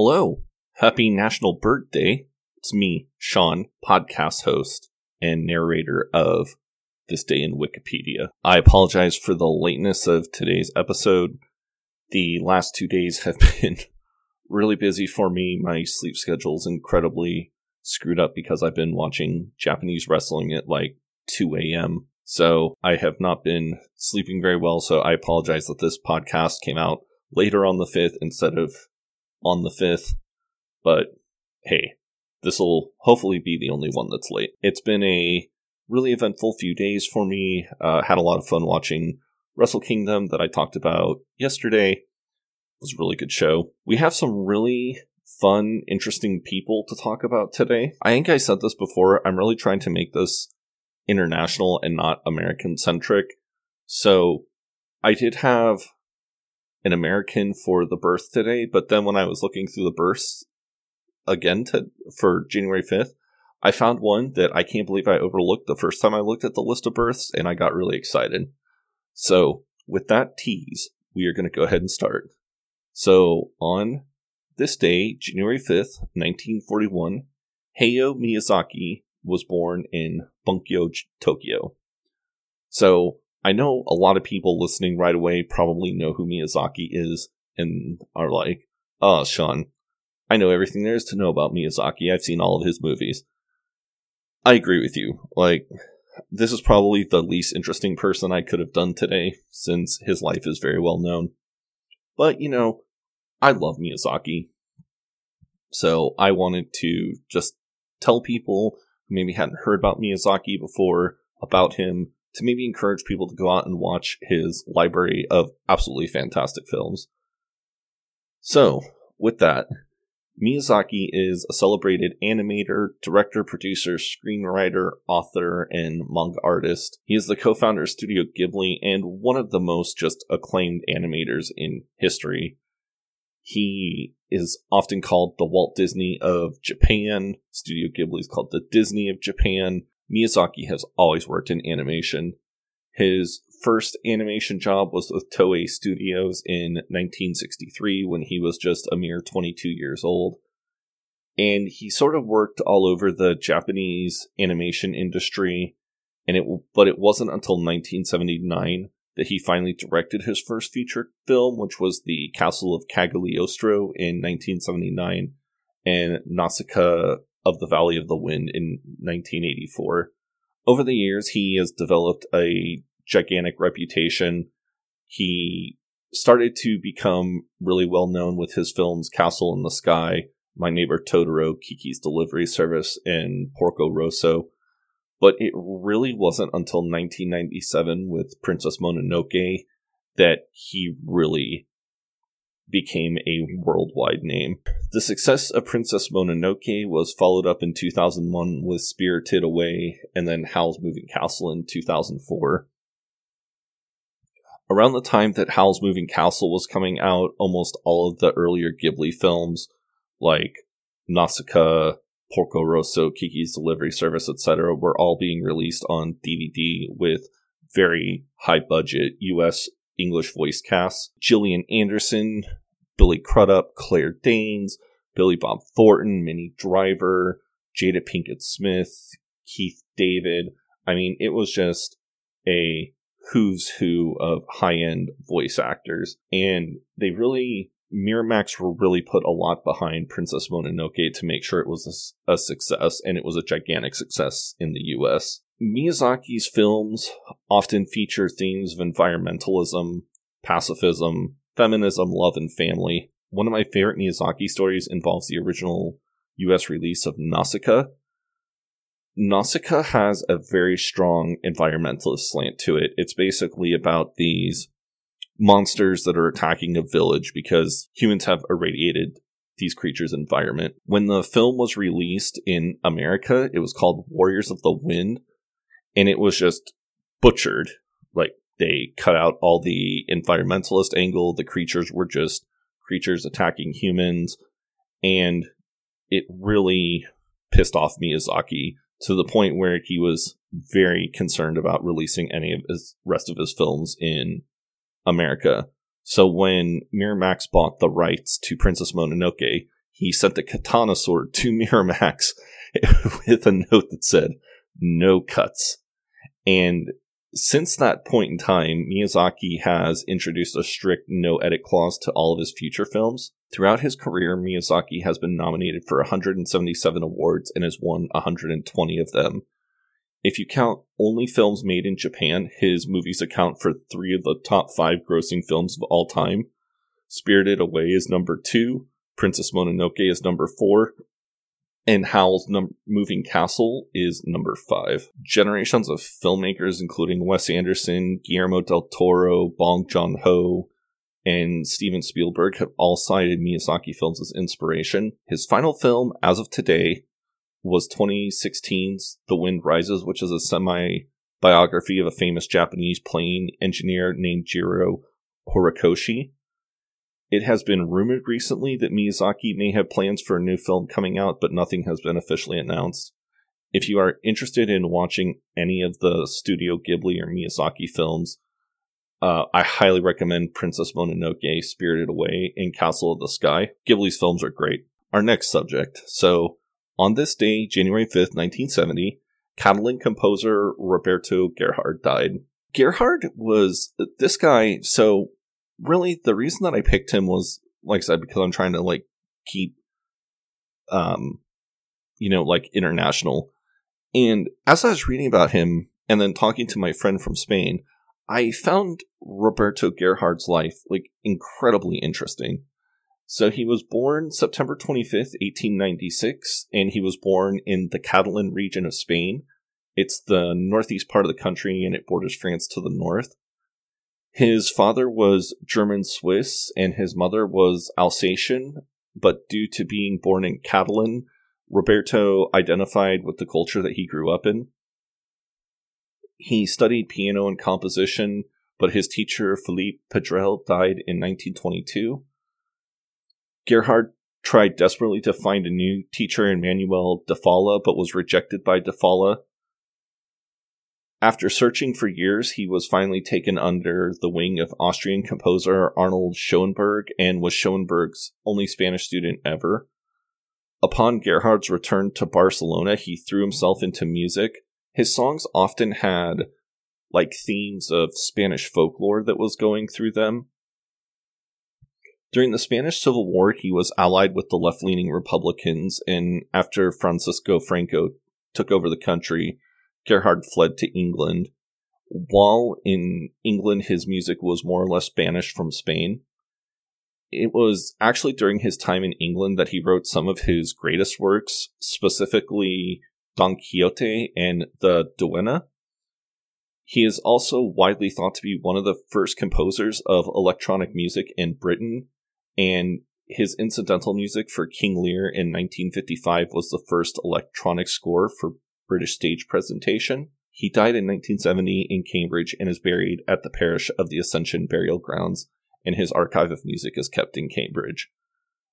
Hello. Happy National Bird Day. It's me, Sean, podcast host and narrator of This Day in Wikipedia. I apologize for the lateness of today's episode. The last two days have been really busy for me. My sleep schedule is incredibly screwed up because I've been watching Japanese wrestling at like 2 a.m. So I have not been sleeping very well. So I apologize that this podcast came out later on the 5th instead of on the 5th. But hey, this will hopefully be the only one that's late. It's been a really eventful few days for me. Uh, had a lot of fun watching Wrestle Kingdom that I talked about yesterday. It was a really good show. We have some really fun, interesting people to talk about today. I think I said this before. I'm really trying to make this international and not American centric. So I did have an American for the birth today, but then when I was looking through the births again to for January 5th, I found one that I can't believe I overlooked the first time I looked at the list of births and I got really excited. So, with that tease, we are going to go ahead and start. So, on this day, January 5th, 1941, Hayao Miyazaki was born in Bunkyo, Tokyo. So I know a lot of people listening right away probably know who Miyazaki is and are like, oh, Sean, I know everything there is to know about Miyazaki. I've seen all of his movies. I agree with you. Like, this is probably the least interesting person I could have done today since his life is very well known. But, you know, I love Miyazaki. So I wanted to just tell people who maybe hadn't heard about Miyazaki before about him to maybe encourage people to go out and watch his library of absolutely fantastic films. So, with that, Miyazaki is a celebrated animator, director, producer, screenwriter, author, and manga artist. He is the co founder of Studio Ghibli and one of the most just acclaimed animators in history. He is often called the Walt Disney of Japan. Studio Ghibli is called the Disney of Japan. Miyazaki has always worked in animation. His first animation job was with Toei Studios in 1963 when he was just a mere 22 years old. And he sort of worked all over the Japanese animation industry, and it but it wasn't until 1979 that he finally directed his first feature film, which was The Castle of Cagliostro in 1979 and Nausicaa of the Valley of the Wind in 1984. Over the years, he has developed a gigantic reputation. He started to become really well known with his films Castle in the Sky, My Neighbor Totoro, Kiki's Delivery Service, and Porco Rosso. But it really wasn't until 1997 with Princess Mononoke that he really became a worldwide name. The success of Princess Mononoke was followed up in 2001 with Spirited Away and then Howl's Moving Castle in 2004. Around the time that Howl's Moving Castle was coming out, almost all of the earlier Ghibli films, like Nausicaa, Porco Rosso, Kiki's Delivery Service, etc., were all being released on DVD with very high budget US English voice casts. Gillian Anderson, Billy Crudup, Claire Danes, Billy Bob Thornton, Minnie Driver, Jada Pinkett Smith, Keith David. I mean, it was just a who's who of high end voice actors. And they really, Miramax really put a lot behind Princess Mononoke to make sure it was a, a success, and it was a gigantic success in the US. Miyazaki's films often feature themes of environmentalism, pacifism, feminism, love, and family. One of my favorite Miyazaki stories involves the original US release of Nausicaa, Nausicaa has a very strong environmentalist slant to it. It's basically about these monsters that are attacking a village because humans have irradiated these creatures' environment. When the film was released in America, it was called Warriors of the Wind, and it was just butchered. Like they cut out all the environmentalist angle. The creatures were just creatures attacking humans, and it really pissed off Miyazaki to the point where he was very concerned about releasing any of his rest of his films in America. So when Miramax bought the rights to Princess Mononoke, he sent the katana sword to Miramax with a note that said, no cuts. And since that point in time, Miyazaki has introduced a strict no edit clause to all of his future films. Throughout his career, Miyazaki has been nominated for 177 awards and has won 120 of them. If you count only films made in Japan, his movies account for three of the top five grossing films of all time. Spirited Away is number two, Princess Mononoke is number four, and Howl's num- Moving Castle is number five. Generations of filmmakers, including Wes Anderson, Guillermo del Toro, Bong Joon Ho, and Steven Spielberg, have all cited Miyazaki films as inspiration. His final film, as of today, was 2016's The Wind Rises, which is a semi biography of a famous Japanese plane engineer named Jiro Horikoshi. It has been rumored recently that Miyazaki may have plans for a new film coming out, but nothing has been officially announced. If you are interested in watching any of the Studio Ghibli or Miyazaki films, uh, I highly recommend Princess Mononoke, Spirited Away, and Castle of the Sky. Ghibli's films are great. Our next subject. So, on this day, January 5th, 1970, Catalan composer Roberto Gerhard died. Gerhard was this guy, so really the reason that I picked him was like I said because I'm trying to like keep um you know like international. And as I was reading about him and then talking to my friend from Spain I found Roberto Gerhard's life like incredibly interesting. So he was born September 25th 1896 and he was born in the Catalan region of Spain. It's the northeast part of the country and it borders France to the north his father was German Swiss and his mother was Alsatian, but due to being born in Catalan, Roberto identified with the culture that he grew up in. He studied piano and composition, but his teacher, Philippe Pedrell, died in 1922. Gerhard tried desperately to find a new teacher in Manuel de Falla, but was rejected by de Falla after searching for years, he was finally taken under the wing of Austrian composer Arnold Schoenberg and was Schoenberg's only Spanish student ever. Upon Gerhard's return to Barcelona, he threw himself into music. His songs often had like themes of Spanish folklore that was going through them. During the Spanish Civil War, he was allied with the left leaning Republicans, and after Francisco Franco took over the country, Gerhard fled to England. While in England, his music was more or less banished from Spain. It was actually during his time in England that he wrote some of his greatest works, specifically Don Quixote and the Duenna. He is also widely thought to be one of the first composers of electronic music in Britain, and his incidental music for King Lear in 1955 was the first electronic score for British stage presentation. He died in 1970 in Cambridge and is buried at the parish of the Ascension Burial Grounds, and his archive of music is kept in Cambridge.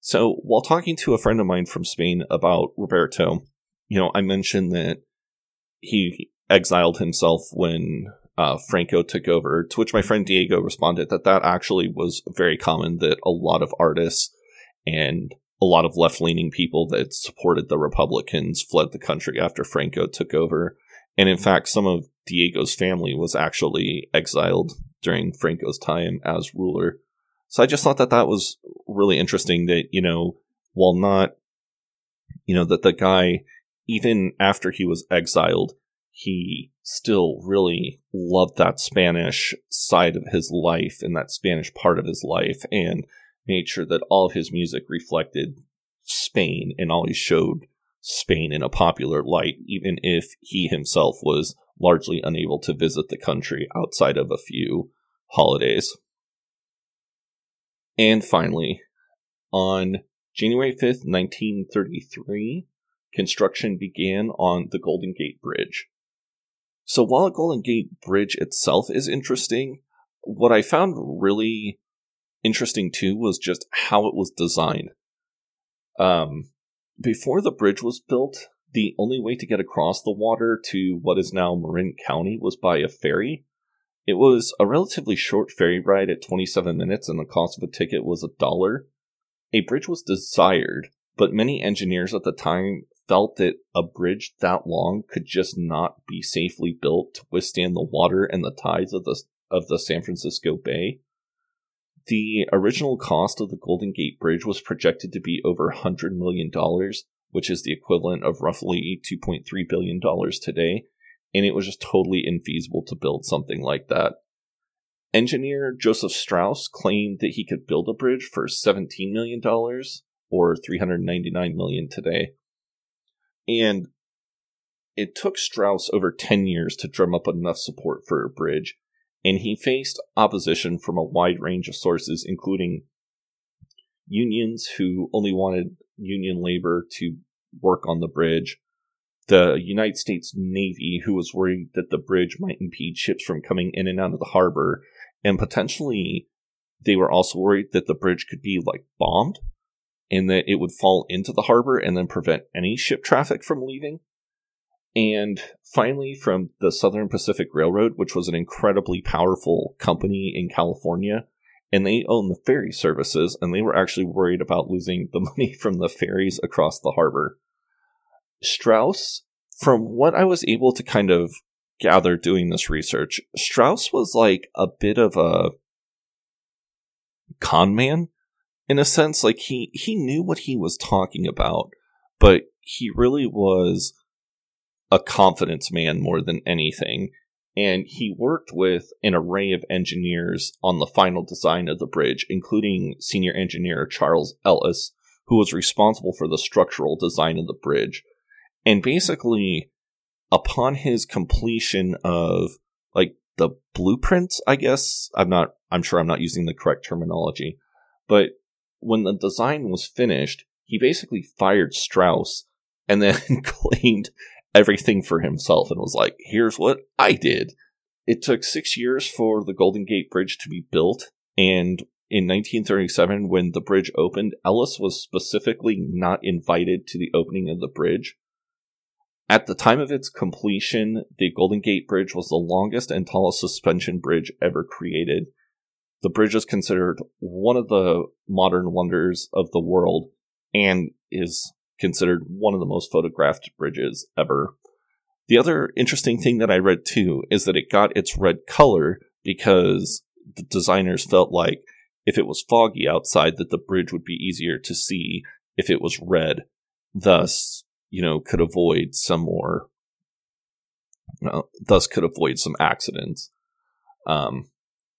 So, while talking to a friend of mine from Spain about Roberto, you know, I mentioned that he exiled himself when uh, Franco took over, to which my friend Diego responded that that actually was very common, that a lot of artists and a lot of left leaning people that supported the Republicans fled the country after Franco took over. And in fact, some of Diego's family was actually exiled during Franco's time as ruler. So I just thought that that was really interesting that, you know, while not, you know, that the guy, even after he was exiled, he still really loved that Spanish side of his life and that Spanish part of his life. And made sure that all of his music reflected Spain and always showed Spain in a popular light, even if he himself was largely unable to visit the country outside of a few holidays. And finally, on January 5th, 1933, construction began on the Golden Gate Bridge. So while the Golden Gate Bridge itself is interesting, what I found really interesting too was just how it was designed. Um, before the bridge was built, the only way to get across the water to what is now Marin County was by a ferry. It was a relatively short ferry ride at 27 minutes, and the cost of a ticket was a dollar. A bridge was desired but many engineers at the time felt that a bridge that long could just not be safely built to withstand the water and the tides of the of the San Francisco Bay. The original cost of the Golden Gate Bridge was projected to be over $100 million, which is the equivalent of roughly $2.3 billion today, and it was just totally infeasible to build something like that. Engineer Joseph Strauss claimed that he could build a bridge for $17 million, or 399 million today. And it took Strauss over 10 years to drum up enough support for a bridge, and he faced opposition from a wide range of sources, including unions who only wanted union labor to work on the bridge, the United States Navy, who was worried that the bridge might impede ships from coming in and out of the harbor, and potentially they were also worried that the bridge could be like bombed and that it would fall into the harbor and then prevent any ship traffic from leaving. And finally, from the Southern Pacific Railroad, which was an incredibly powerful company in California, and they own the ferry services, and they were actually worried about losing the money from the ferries across the harbor. Strauss, from what I was able to kind of gather doing this research, Strauss was like a bit of a con man in a sense like he he knew what he was talking about but he really was a confidence man more than anything. And he worked with an array of engineers on the final design of the bridge including senior engineer Charles Ellis who was responsible for the structural design of the bridge. And basically upon his completion of like the blueprints i guess i'm not i'm sure i'm not using the correct terminology but when the design was finished, he basically fired Strauss and then claimed everything for himself and was like, here's what I did. It took six years for the Golden Gate Bridge to be built, and in 1937, when the bridge opened, Ellis was specifically not invited to the opening of the bridge. At the time of its completion, the Golden Gate Bridge was the longest and tallest suspension bridge ever created, the bridge is considered one of the modern wonders of the world and is considered one of the most photographed bridges ever. The other interesting thing that I read too is that it got its red color because the designers felt like if it was foggy outside that the bridge would be easier to see if it was red thus you know could avoid some more uh, thus could avoid some accidents um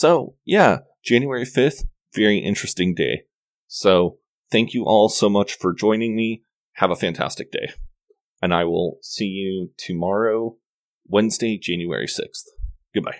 so, yeah, January 5th, very interesting day. So, thank you all so much for joining me. Have a fantastic day. And I will see you tomorrow, Wednesday, January 6th. Goodbye.